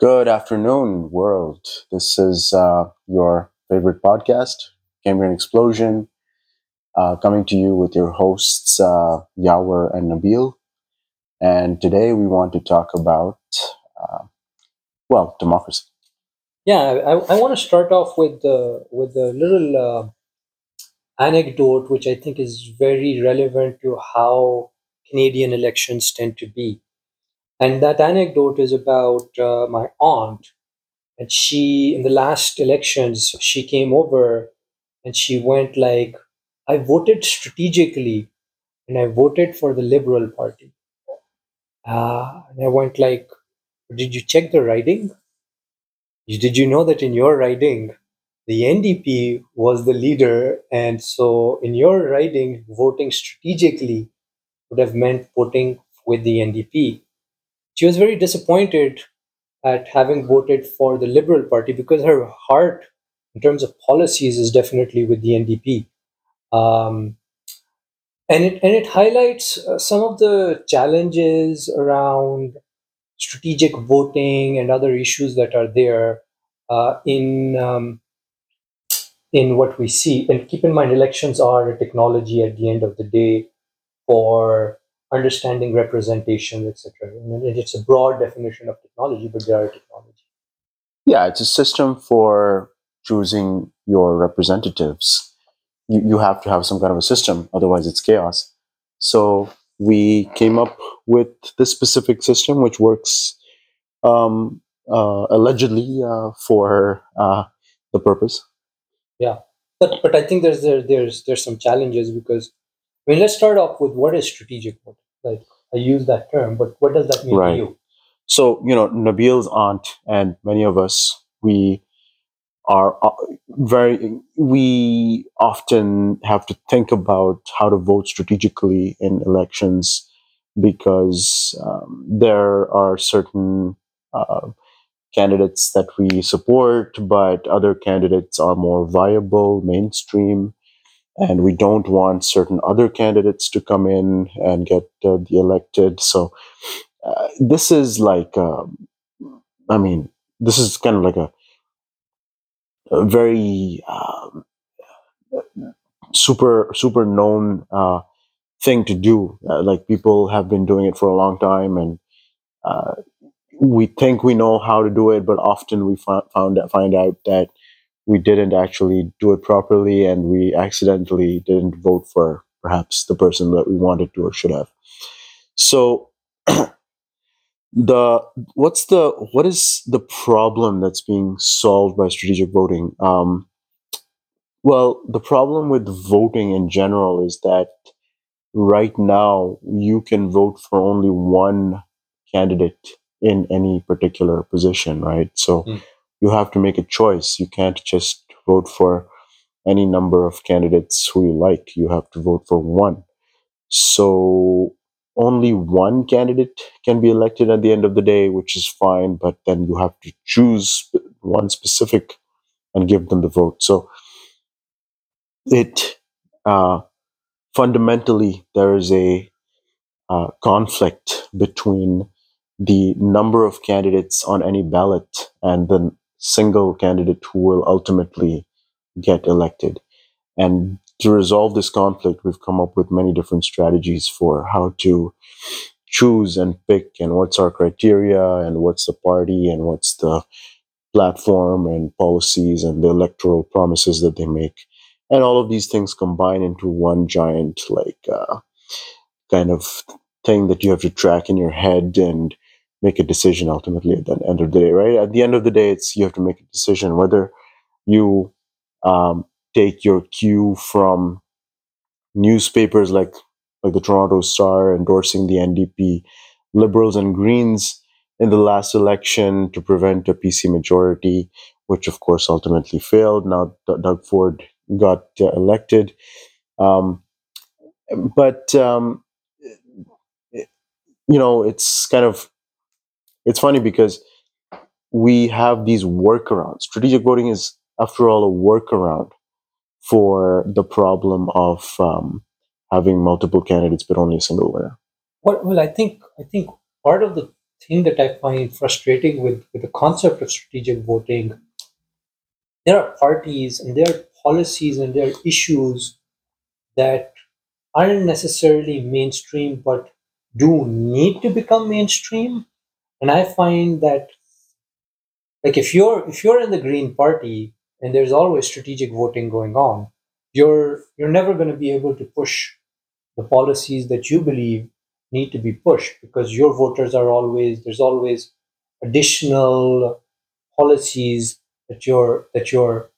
Good afternoon, world. This is uh, your favorite podcast, Cambrian Explosion, uh, coming to you with your hosts, uh, Yawer and Nabil. And today we want to talk about, uh, well, democracy. Yeah, I, I want to start off with with a little uh, anecdote, which I think is very relevant to how Canadian elections tend to be. And that anecdote is about uh, my aunt. And she, in the last elections, she came over and she went like, I voted strategically and I voted for the Liberal Party. Uh, and I went like, did you check the riding? Did you know that in your riding, the NDP was the leader, and so in your riding, voting strategically would have meant voting with the NDP. She was very disappointed at having voted for the Liberal Party because her heart, in terms of policies, is definitely with the NDP. Um, and it and it highlights uh, some of the challenges around strategic voting and other issues that are there uh, in um, in what we see. And keep in mind, elections are a technology at the end of the day for understanding representation, etc. And it's a broad definition of technology, but they are technology. Yeah, it's a system for choosing your representatives. You, you have to have some kind of a system, otherwise, it's chaos. So, we came up with this specific system, which works um, uh, allegedly uh, for uh, the purpose. Yeah, but but I think there's there, there's there's some challenges because I mean let's start off with what is strategic voting. Like I use that term, but what does that mean Right. to you? So, you know, Nabil's aunt and many of us, we are uh, very, we often have to think about how to vote strategically in elections because um, there are certain uh, candidates that we support, but other candidates are more viable, mainstream, and we don't want certain other candidates to come in and get uh, the elected. So, uh, this is like, um, I mean, this is kind of like a, a very um, super super known uh, thing to do. Uh, like people have been doing it for a long time, and uh, we think we know how to do it, but often we fi- found find out that we didn't actually do it properly, and we accidentally didn't vote for perhaps the person that we wanted to or should have. So the what's the what is the problem that's being solved by strategic voting um well the problem with voting in general is that right now you can vote for only one candidate in any particular position right so Mm. You have to make a choice. You can't just vote for any number of candidates who you like. You have to vote for one. So only one candidate can be elected at the end of the day, which is fine, but then you have to choose one specific and give them the vote. So it uh, fundamentally there is a uh, conflict between the number of candidates on any ballot and the single candidate who will ultimately get elected. And to resolve this conflict, we've come up with many different strategies for how to choose and pick and what's our criteria and what's the party and what's the platform and policies and the electoral promises that they make. And all of these things combine into one giant, like, uh, kind of thing that you have to track in your head and make a decision ultimately at the end of the day, right? At the end of the day, it's you have to make a decision whether you um, take your cue from newspapers like like the Toronto Star endorsing the NDP, Liberals and Greens in the last election to prevent a PC majority, which of course ultimately failed. Now D- Doug Ford got uh, elected, um, but um, you know it's kind of it's funny because we have these workarounds. Strategic voting is, after all, a workaround for the problem of um, having multiple candidates but only a single winner. What well, I think I think part of the thing that I find frustrating with, with the concept of strategic voting. There are parties and there are policies and there are issues that aren't necessarily mainstream but do need to become mainstream. And I find that like if you're if you're in the Green Party and there's always strategic voting going on, you're you're never going to be able to push the policies that you believe need to be pushed because your voters are always there's always additional policies that your that your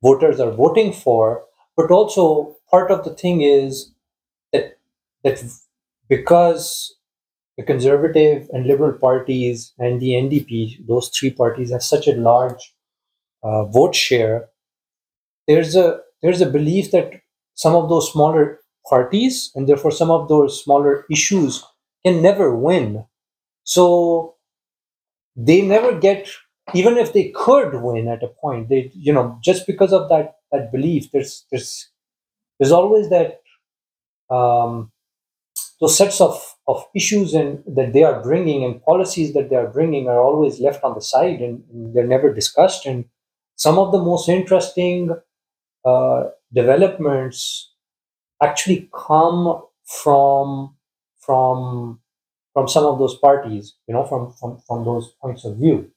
voters are voting for. But also part of the thing is that that because the conservative and liberal parties and the ndp those three parties have such a large uh, vote share. There's a there's a belief that some of those smaller parties and therefore some of those smaller issues can never win. So they never get even if they could win at a point they you know just because of that that belief there's there's there's always that um, those sets of of issues and that they are bringing and policies that they are bringing are always left on the side and, and they're never discussed. And some of the most interesting uh, developments actually come from from from some of those parties you know from from, from those points of view.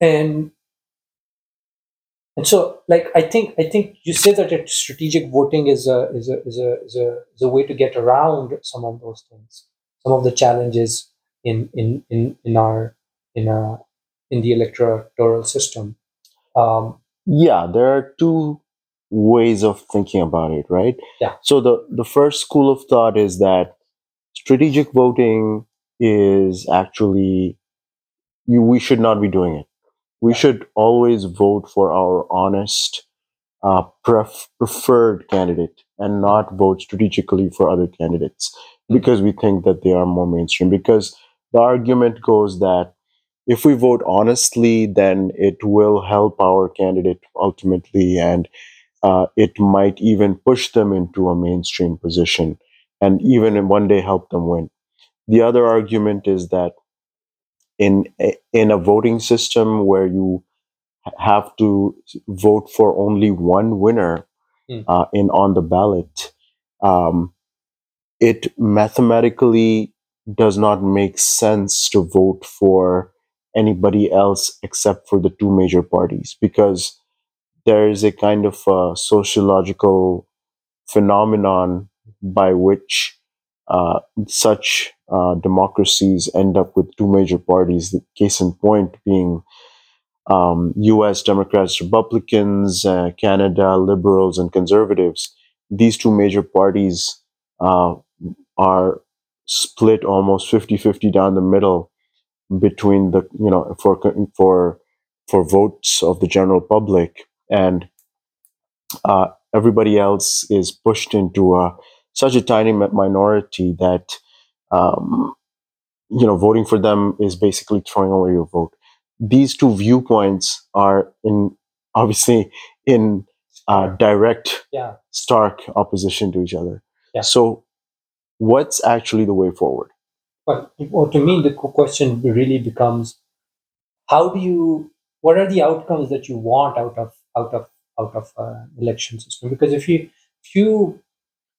And and so like i think i think you say that strategic voting is a is a is a is a is a way to get around some of those things some of the challenges in in in, in our in a in the electoral system um, Yeah, there are two ways of thinking about it, right? Yeah. So the the first school of thought is that strategic voting is actually you, we should not be doing it. We should always vote for our honest, uh, pref- preferred candidate and not vote strategically for other candidates because we think that they are more mainstream. Because the argument goes that if we vote honestly, then it will help our candidate ultimately, and uh, it might even push them into a mainstream position and even in one day help them win. The other argument is that in a, in a voting system where you have to vote for only one winner Mm. uh, in on the ballot, um, it mathematically does not make sense to vote for anybody else except for the two major parties because there is a kind of uh sociological phenomenon by which uh, such uh, democracies end up with two major parties. The case in point being um, U.S. Democrats, Republicans, uh, Canada Liberals, and Conservatives. These two major parties uh, are split almost 50-50 down the middle between the you know for for for votes of the general public and uh, everybody else is pushed into a, such a tiny minority that um, you know voting for them is basically throwing away your vote. These two viewpoints are in obviously in uh, direct, yeah stark opposition to each other. Yeah. So, what's actually the way forward? But well, to me, the question really becomes: How do you? What are the outcomes that you want out of out of out of uh, election system? Because if you if you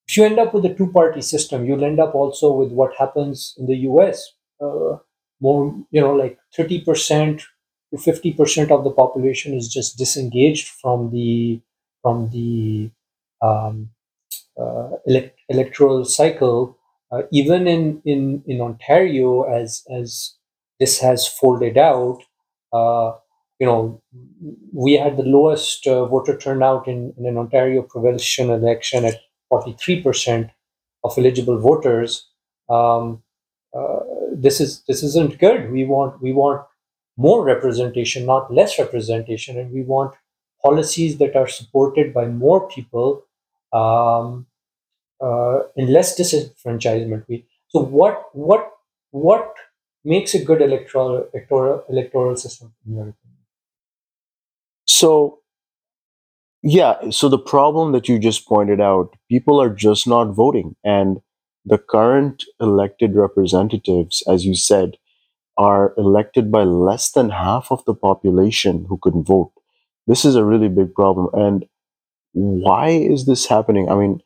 if you end up with a two party system, you'll end up also with what happens in the U.S. Uh, more, you know, like thirty percent to fifty percent of the population is just disengaged from the from the um, uh, elect- electoral cycle, uh, even in, in, in Ontario, as as this has folded out, uh, you know, we had the lowest uh, voter turnout in, in an Ontario provincial election at 43% of eligible voters. Um, uh, this is this isn't good. We want we want more representation, not less representation, and we want policies that are supported by more people um, uh, and less disenfranchisement. We so what what what makes a good electoral electoral electoral system in your opinion? So, yeah, so the problem that you just pointed out, people are just not voting. And the current elected representatives, as you said, are elected by less than half of the population who could vote. This is a really big problem. And why is this happening? I mean,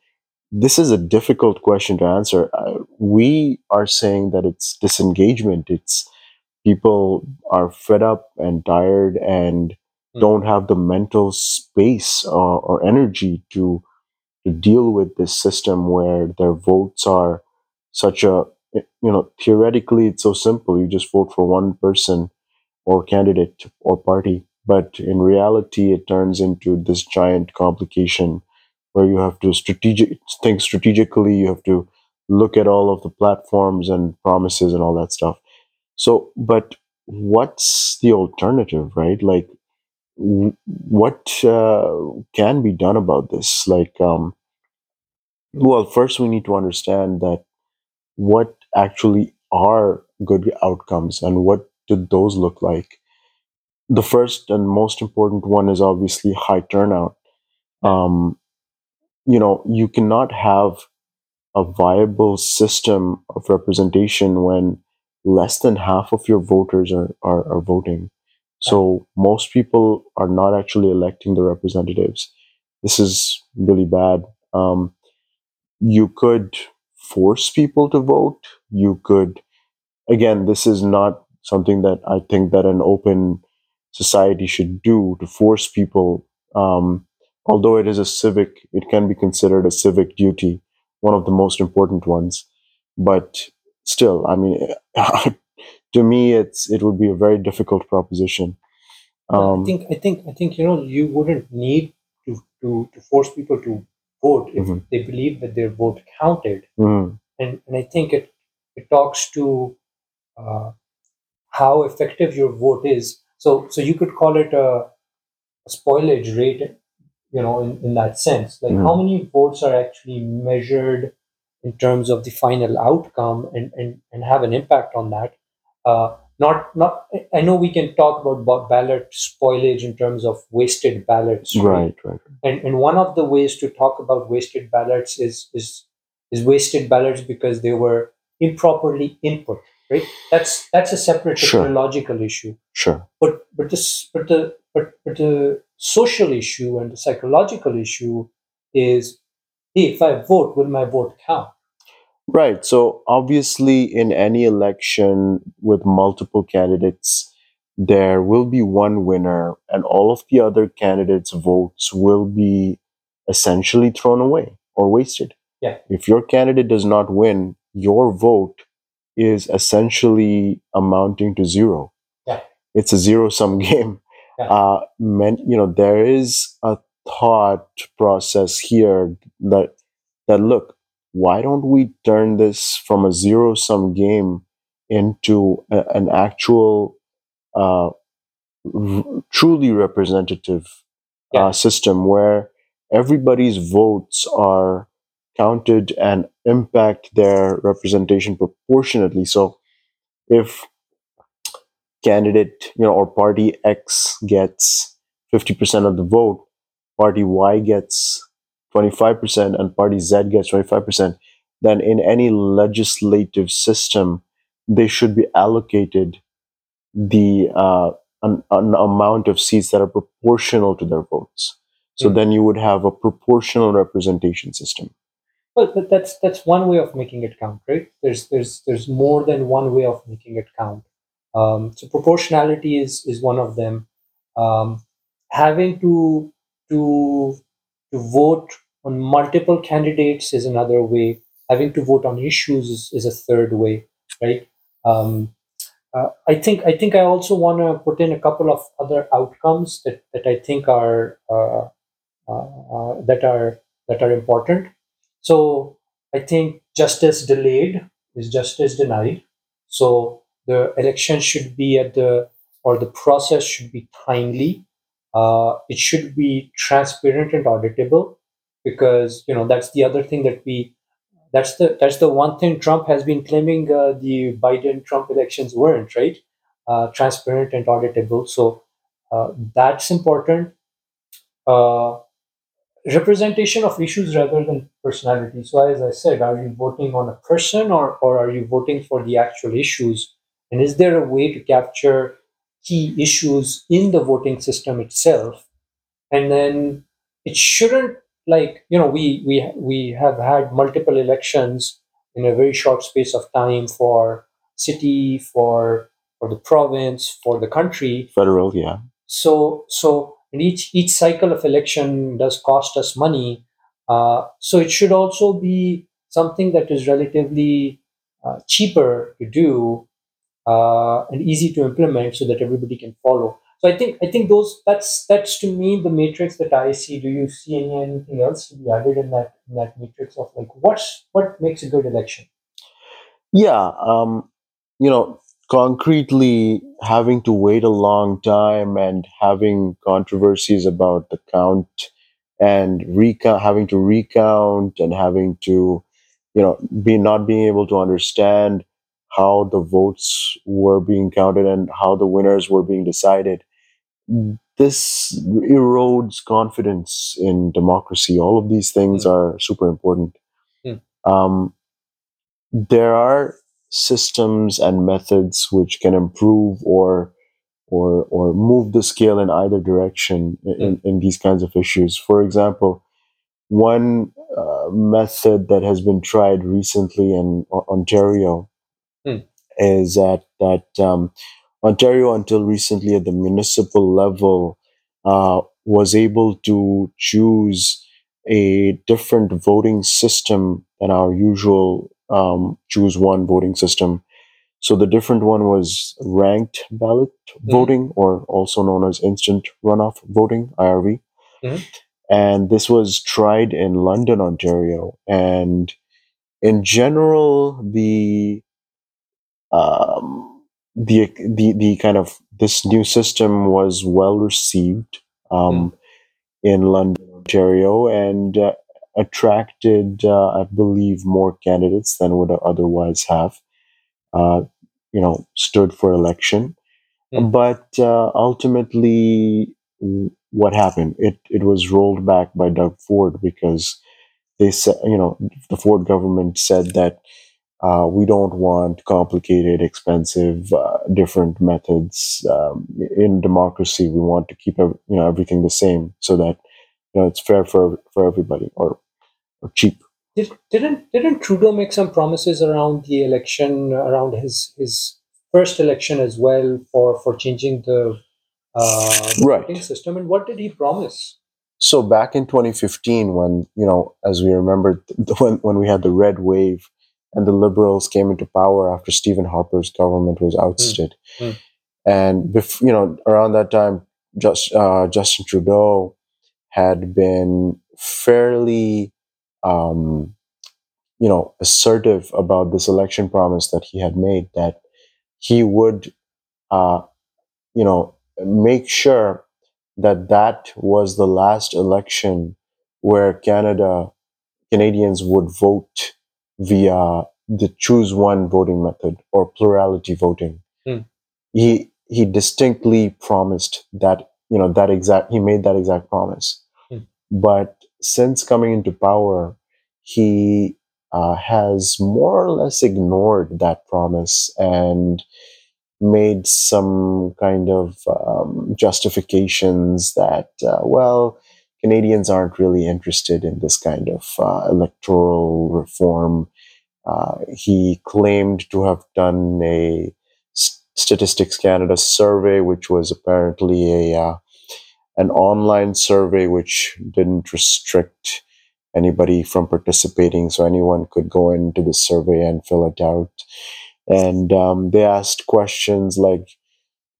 this is a difficult question to answer. Uh, we are saying that it's disengagement. It's people are fed up and tired and. Hmm. don't have the mental space or, or energy to to deal with this system where their votes are such a eh, you know theoretically it's so simple. You just vote for one person or candidate or party but in reality it turns into this giant complication where you have to strategic think strategically you have to look at all of the platforms and promises and all that stuff. So but what's the alternative right? Like what uh, can be done about this? Like um well first we need to understand that what actually are good outcomes and what do those look like? The first and most important one is obviously high turnout. Um you know you cannot have a viable system of representation when less than half of your voters are, are, are voting. So most people are not actually electing the representatives. This is really bad. Um, you could force people to vote. You could, again, this is not something that I think that an open society should do to force people. Um, although it is a civic, it can be considered a civic duty, one of the most important ones. But still, I mean, to me, it's it would be a very difficult proposition. Well, I Um, think I think I think you know you wouldn't need to to, to force people to vote if Mhm. they believe that their vote counted, mm, and and I think it it talks to uh, how effective your vote is. So so you could call it a, a spoilage rate, you know, in, in that sense. Like how Mhm. many votes are actually measured in terms of the final outcome and and, and have an impact on that. Uh, not not I know we can talk about ballot spoilage in terms of wasted ballots, right, right. and and one of the ways to talk about wasted ballots is is is wasted ballots because they were improperly input right that's that's a separate Sure. technological issue Sure. but but this but the but, but the social issue and the psychological issue is hey if i vote will my vote count Right. So obviously, in any election with multiple candidates, there will be one winner, and all of the other candidates' votes will be essentially thrown away or wasted. Yeah. If your candidate does not win, your vote is essentially amounting to zero. Yeah. It's a zero sum game. Yeah. Uh, men, you know, there is a thought process here that that look why don't we turn this from a zero sum game into a, an actual uh, r- truly representative Yeah. uh, system where everybody's votes are counted and impact their representation proportionately so if candidate you know or party x gets 50% of the vote party y gets 25% and party z gets 25% then in any legislative system they should be allocated the uh, an, an amount of seats that are proportional to their votes. So Mm. then you would have a proportional representation system. Well but that's that's one way of making it count right? There's there's there's more than one way of making it count. Um, so proportionality is is one of them. Um, having to to to vote on multiple candidates is another way having to vote on issues is, is a third way right um, uh, I think I think I also want to put in a couple of other outcomes that, that I think are uh, uh, uh, that are that are important. So I think justice delayed is justice denied. So the election should be at the or the process should be timely. Uh, it should be transparent and auditable because you know that's the other thing that we that's the that's the one thing Trump has been claiming uh, the Biden Trump elections weren't right uh, transparent and auditable. So uh, that's important. Uh, representation of issues rather than personality. So, as I said, are you voting on a person or, or are you voting for the actual issues? And is there a way to capture key issues in the voting system itself? And then it shouldn't like you know we we we have had multiple elections in a very short space of time for city for for the province for the country Federal, yeah. so so and each each cycle of election does cost us money uh, so it should also be something that is relatively uh, cheaper to do uh, and easy to implement so that everybody can follow. So i think i think those that's that's to me the matrix that i see. Do you see any anything else to be added in that in that matrix of like what's what makes a good election? Yeah, um, you know, concretely having to wait a long time and having controversies about the count and recount, having to recount and having to, you know, be not being able to understand how the votes were being counted and how the winners were being decided. This erodes confidence in democracy. All of these things Hmm, are super important. hmm, Um, there are systems and methods which can improve or or or move the scale in either direction hmm, in, in these kinds of issues. For example, one uh, method that has been tried recently in O- Ontario is that that um, Ontario, until recently at the municipal level, uh, was able to choose a different voting system than our usual um, choose one voting system. So the different one was ranked ballot hmm, voting, or also known as instant runoff voting (IRV). hmm, And this was tried in London, Ontario. And in general, the um, the the the kind of this new system was well received um, in London, Ontario, and uh, attracted, uh, I believe, more candidates than would otherwise have. Uh, you know, stood for election, hmm, but uh, ultimately, what happened? It it was rolled back by Doug Ford because they said, you know, the Ford government said that uh, we don't want complicated, expensive, uh, different methods. Um, in democracy, we want to keep you know everything the same so that you know it's fair for for everybody or, or cheap. Did, didn't didn't Trudeau make some promises around the election, around his his first election as well for for changing the uh, the Right. voting system? And what did he promise? So back in 2015, when you know, as we remember, when when we had the red wave and the Liberals came into power after Stephen Harper's government was Hmm, ousted, hmm, and bef- you know, around that time, just uh, Justin Trudeau had been fairly um, you know assertive about this election promise that he had made that he would uh, you know make sure that that was the last election where Canada Canadians would vote via the choose one voting method or plurality voting. hmm, He he distinctly promised that you know that exact he made that exact promise hmm, but since coming into power, he uh, has more or less ignored that promise and made some kind of um, justifications that, uh, well, Canadians aren't really interested in this kind of uh, electoral reform. Uh, he claimed to have done a Statistics Canada survey, which was apparently a uh, an online survey which didn't restrict anybody from participating, so anyone could go into the survey and fill it out. And um, they asked questions like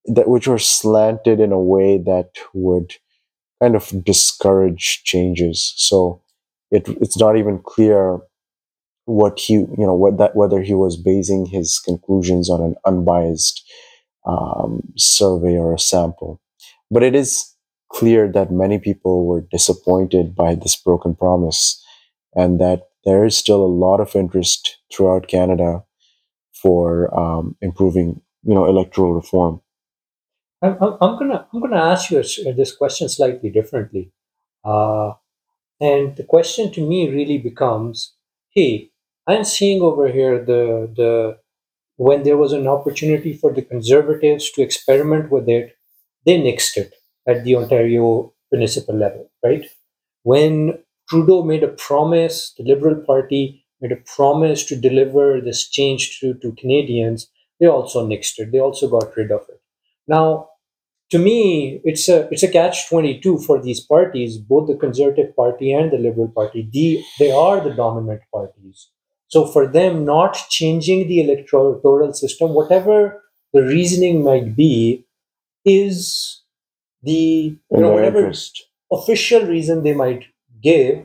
that, which were slanted in a way that would kind of discourage changes. So it, it's not even clear what he, you know, what that whether he was basing his conclusions on an unbiased um, survey or a sample. But it is clear that many people were disappointed by this broken promise and that there is still a lot of interest throughout Canada for um, improving, you know, electoral reform. I'm, I'm gonna I'm gonna ask you this question slightly differently. Uh, And the question to me really becomes, hey, I'm seeing over here the the when there was an opportunity for the conservatives to experiment with it, they nixed it at the Ontario municipal level, right? When Trudeau made a promise, the Liberal Party made a promise to deliver this change to, to Canadians, they also nixed it. They also got rid of it. Now, to me, it's a it's a catch twenty two for these parties, both the Conservative Party and the Liberal Party. The, they are the dominant parties. So for them, not changing the electoral system, whatever the reasoning might be, is the you know whatever interest. official reason they might give.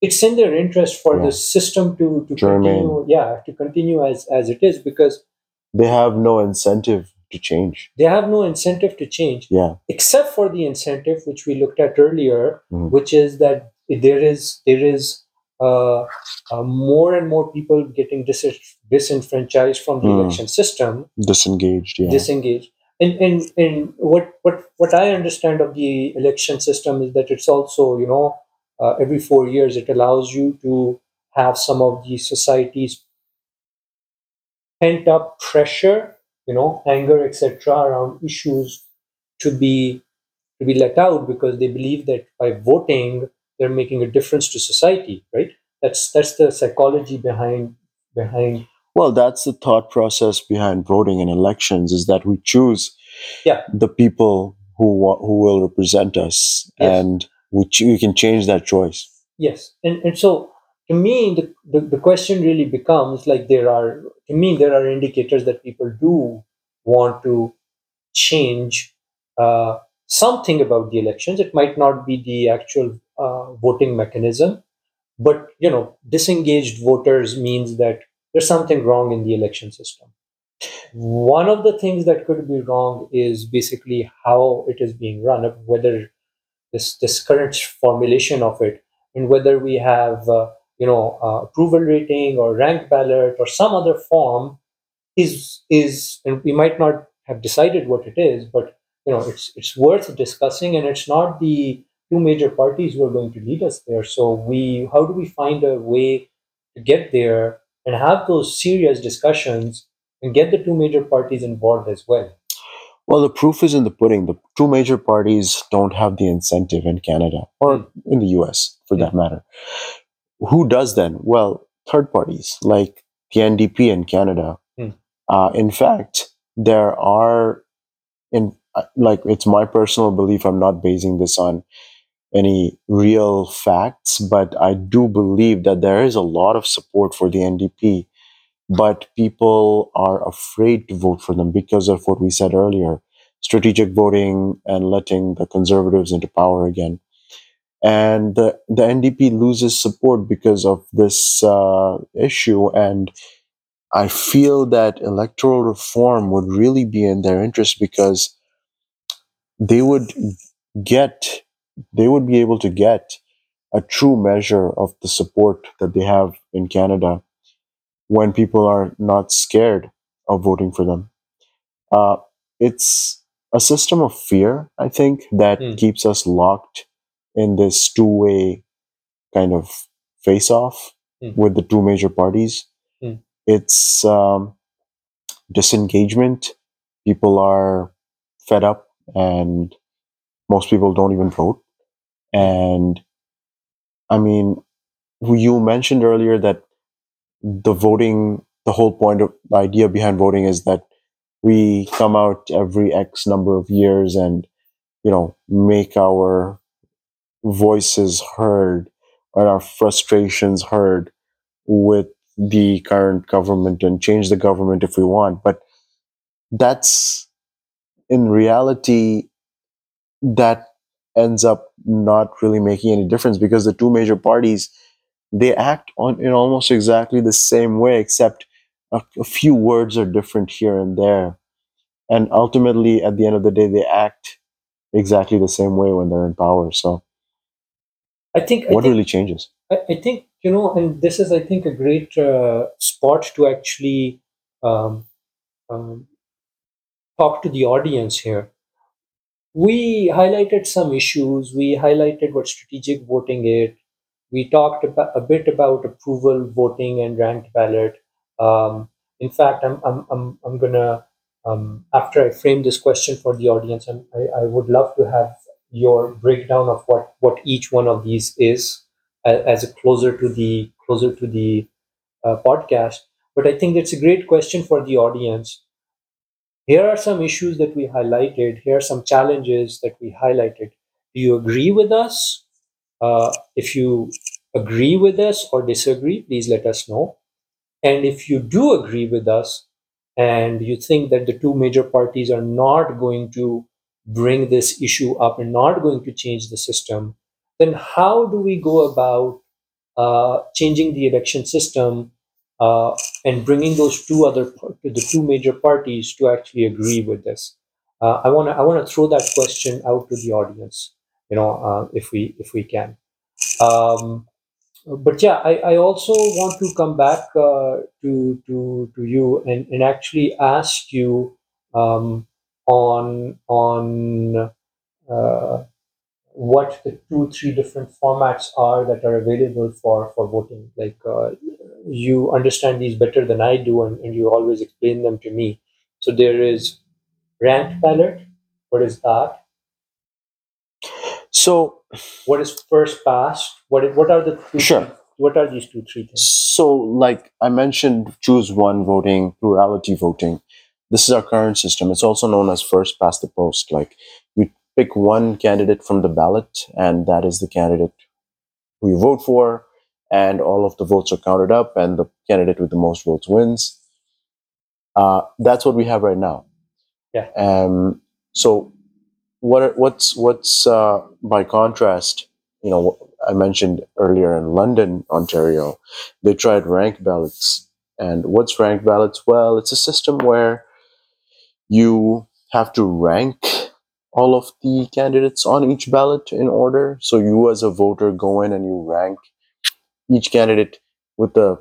It's in their interest for Yeah. the system to to continue, yeah, to continue as as it is because They have no incentive to change. they have no incentive to change. Yeah. except for the incentive which we looked at earlier, Mhm. which is that there is there is uh, uh, more and more people getting dis- disenfranchised from the Mm. election system, Disengaged. Yeah. disengaged. And, and and what what what I understand of the election system is that it's also you know uh, every four years it allows you to have some of the society's pent up pressure, you know, anger, etc., around issues to be to be let out because they believe that by voting they're making a difference to society, right? That's that's the psychology behind behind Well, that's the thought process behind voting in elections is that we choose Yeah. the people who who will represent us, Yes. and we, ch- we can change that choice. yes. And and so to me the, the, the question really becomes like there are to me there are indicators that people do want to change uh, something about the elections. It might not be the actual uh, voting mechanism, but you know, disengaged voters means that there's something wrong in the election system. One of the things that could be wrong is basically how it is being run, whether this this current formulation of it, and whether we have uh, you know uh, approval rating or rank ballot or some other form is is and we might not have decided what it is, but you know it's it's worth discussing, and it's not the two major parties who are going to lead us there. So we how do we find a way to get there and have those serious discussions and get the two major parties involved as well? Well, the proof is in the pudding. The two major parties don't have the incentive in Canada or in the US for that matter. Who does then? Well, third parties like the NDP in Canada. Hmm. Uh, in fact, there are, in uh, like it's my personal belief. I'm not basing this on any real facts, but I do believe that there is a lot of support for the NDP, but people are afraid to vote for them because of what we said earlier strategic voting and letting the conservatives into power again. And the, the NDP loses support because of this uh, issue. And I feel that electoral reform would really be in their interest because they would get, they would be able to get a true measure of the support that they have in Canada when people are not scared of voting for them. Uh, it's a system of fear, I think, that Hmm. keeps us locked in this two way kind of face off Hmm. with the two major parties. Hmm. It's um, disengagement. People are fed up, and most people don't even vote. And I mean, you mentioned earlier that the voting, the whole point of the idea behind voting is that we come out every X number of years and, you know, make our voices heard and our frustrations heard with the current government and change the government if we want. But that's in reality, that ends up not really making any difference because the two major parties they act on in almost exactly the same way except a, a few words are different here and there. And ultimately at the end of the day they act exactly the same way when they're in power. So I think I what think really changes? I, I think you know, and this is I think a great uh, spot to actually um, um, talk to the audience here. We highlighted some issues. We highlighted what strategic voting is. we talked about, a bit about approval voting and ranked ballot. Um, in fact, I'm, I'm, I'm, I'm going to, um, after I frame this question for the audience, I'm, I, I would love to have your breakdown of what, what each one of these is as, a closer to the closer to the uh, podcast. But I think it's a great question for the audience. Here are some issues that we highlighted. Here are some challenges that we highlighted. Do you agree with us? Uh, if you agree with us or disagree, please let us know. And if you do agree with us and you think that the two major parties are not going to bring this issue up and not going to change the system, then how do we go about uh, changing the election system uh, and bringing those two other the two major parties to actually agree with this? Uh, I want to I want to throw that question out to the audience. You know, uh, if we if we can. Um, but yeah, I, I also want to come back uh, to to to you and, and actually ask you um, on on uh, what the two three different formats are that are available for for voting. Like uh, you understand these better than I do, and, and you always explain them to me. So there is ranked ballot. What is that? So, What is first past? What what are the two, Sure. What are these two three things? so like I mentioned, choose one voting, plurality voting. This is our current system. It's also known as first past the post. Like you pick one candidate from the ballot, and that is the candidate who you vote for, and all of the votes are counted up, and the candidate with the most votes wins. Uh, that's what we have right now. Yeah. Um, so, what are- what's what's uh, by contrast? You know, I mentioned earlier in London, Ontario, they tried rank ballots. And what's rank ballots? Well, it's a system where you have to rank all of the candidates on each ballot in order. So you as a voter go in and you rank each candidate with the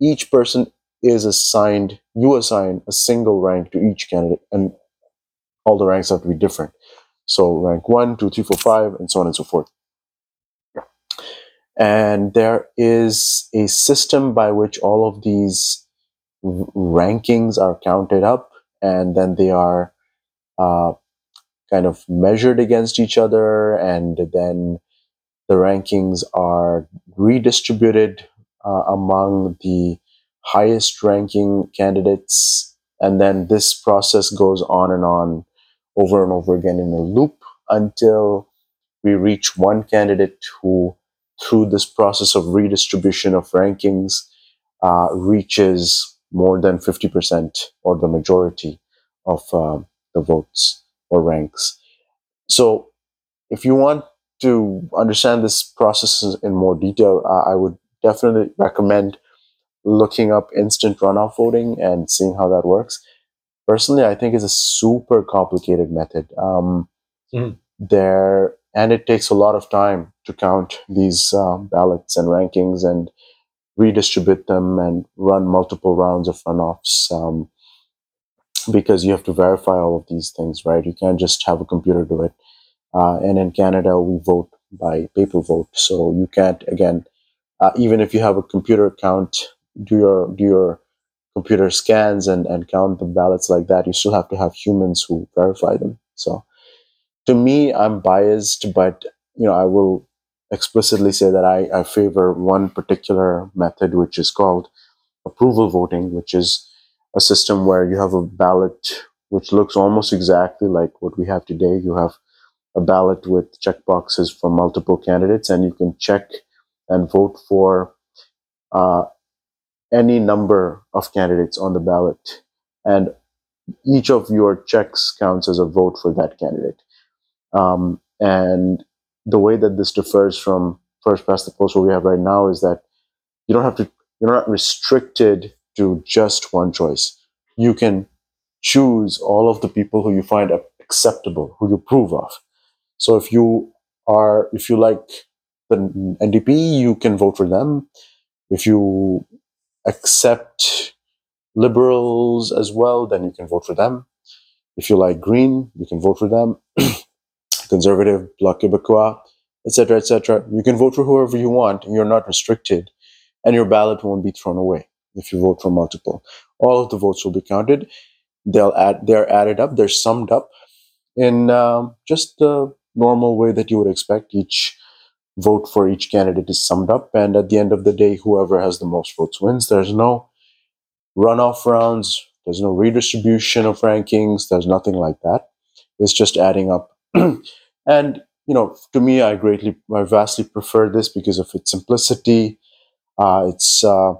each person is assigned you assign a single rank to each candidate and all the ranks have to be different. So rank one, two, three, four, five, and so on and so forth. And there is a system by which all of these rankings are counted up and then they are uh, kind of measured against each other and then the rankings are redistributed uh, among the highest ranking candidates. And then this process goes on and on over and over again in a loop until we reach one candidate who through this process of redistribution of rankings uh, reaches more than 50% or the majority of uh, the votes or ranks so if you want to understand this process in more detail, I would definitely recommend looking up instant runoff voting and seeing how that works. Personally, I think it's a super complicated method. Um, Mhm. There and it takes a lot of time to count these um, ballots and rankings and redistribute them and run multiple rounds of runoffs. Um, because you have to verify all of these things, right? You can't just have a computer do it. Uh, and in Canada, we vote by paper vote, so you can't again, uh, even if you have a computer count, do your do your computer scans and and count the ballots like that. You still have to have humans who verify them. So, to me, I'm biased, but you know, I will explicitly say that I, I favor one particular method, which is called approval voting, which is a system where you have a ballot which looks almost exactly like what we have today. You have a ballot with checkboxes for multiple candidates, and you can check and vote for uh, any number of candidates on the ballot. And each of your checks counts as a vote for that candidate. Um, and the way that this differs from first past the post what we have right now is that you don't have to you're not restricted to just one choice. You can choose all of the people who you find acceptable who you approve of. So if you are if you like the ndp you can vote for them. If you accept liberals as well then you can vote for them. If you like green you can vote for them. Conservative bloc québécois etc., etc. You can vote for whoever you want, and you're not restricted, and your ballot won't be thrown away if you vote for multiple. All of the votes will be counted. They'll add. They're added up. They're summed up in um, just the normal way that you would expect. Each vote for each candidate is summed up, and at the end of the day, whoever has the most votes wins. There's no runoff rounds. There's no redistribution of rankings. There's nothing like that. It's just adding up. and you know, to me, I greatly, I vastly prefer this because of its simplicity. Uh, it's uh,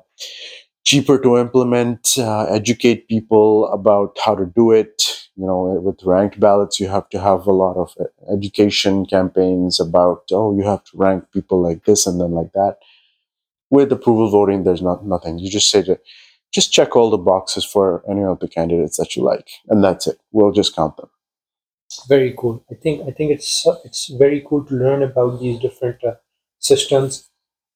cheaper to implement, uh, educate people about how to do it. You know, with ranked ballots, you have to have a lot of education campaigns about, oh, you have to rank people like this and then like that. With approval voting, there's not nothing. You just say to just check all the boxes for any of the candidates that you like, and that's it. We'll just count them. Very cool. I think I think it's it's very cool to learn about these different uh, systems.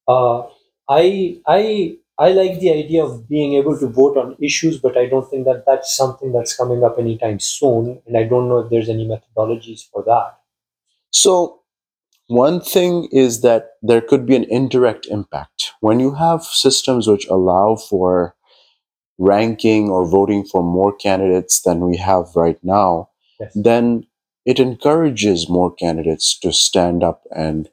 Uh, I I I like the idea of being able to vote on issues, but I don't think that that's something that's coming up anytime soon, and I don't know if there's any methodologies for that. So, one thing is that there could be an indirect impact when you have systems which allow for ranking or voting for more candidates than we have right now, Yes. then it encourages more candidates to stand up and,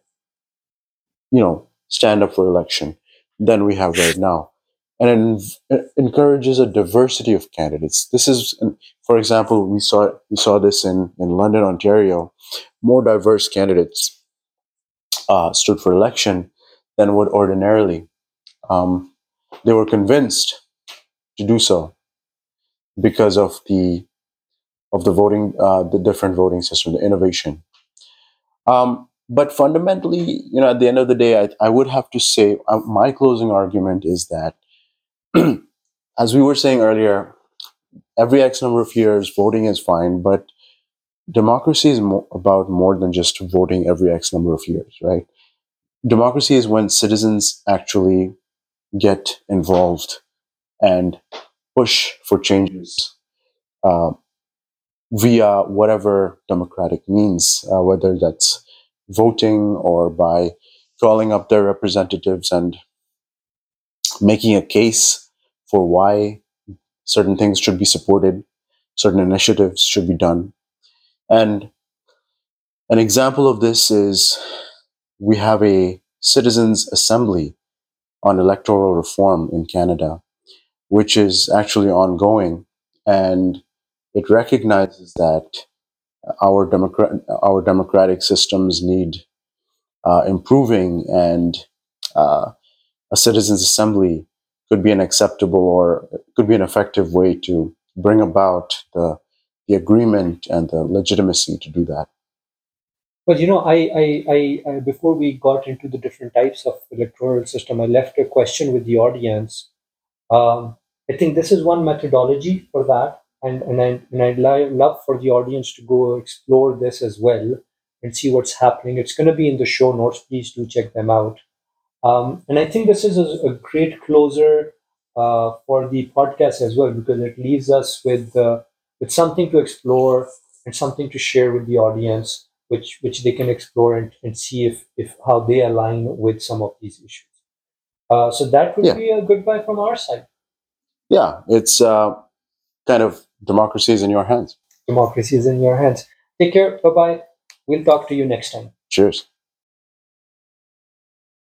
you know, stand up for election than we have right now. And it encourages a diversity of candidates. This is, for example, we saw we saw this in, in London, Ontario. More diverse candidates uh, stood for election than would ordinarily. Um, they were convinced to do so because of the of the voting, uh, the different voting system, the innovation. Um, but fundamentally, you know, at the end of the day, I, I would have to say uh, my closing argument is that, as we were saying earlier, every X number of years, voting is fine, but democracy is mo- about more than just voting every X number of years, right? Democracy is when citizens actually get involved and push for changes uh, via whatever democratic means, uh, whether that's voting or by calling up their representatives and making a case for why certain things should be supported, certain initiatives should be done. And an example of this is we have a citizens' assembly on electoral reform in Canada, which is actually ongoing. And it recognizes that our democrat our democratic systems need uh, improving, and uh, a citizens' assembly could be an acceptable or could be an effective way to bring about the the agreement and the legitimacy to do that. Well, you know, I, I, I, I before we got into the different types of electoral system, I left a question with the audience. Um, I think this is one methodology for that, and and I and I'd li- love for the audience to go explore this as well and see what's happening. It's going to be in the show notes. Please do check them out. Um, and I think this is a, a great closer uh, for the podcast as well because it leaves us with uh, with something to explore and something to share with the audience, which which they can explore and, and see if if how they align with some of these issues. Uh, so that would Yeah. be a goodbye from our side. Yeah, it's uh, kind of democracy is in your hands. Democracy is in your hands. Take care. Bye bye. We'll talk to you next time. Cheers.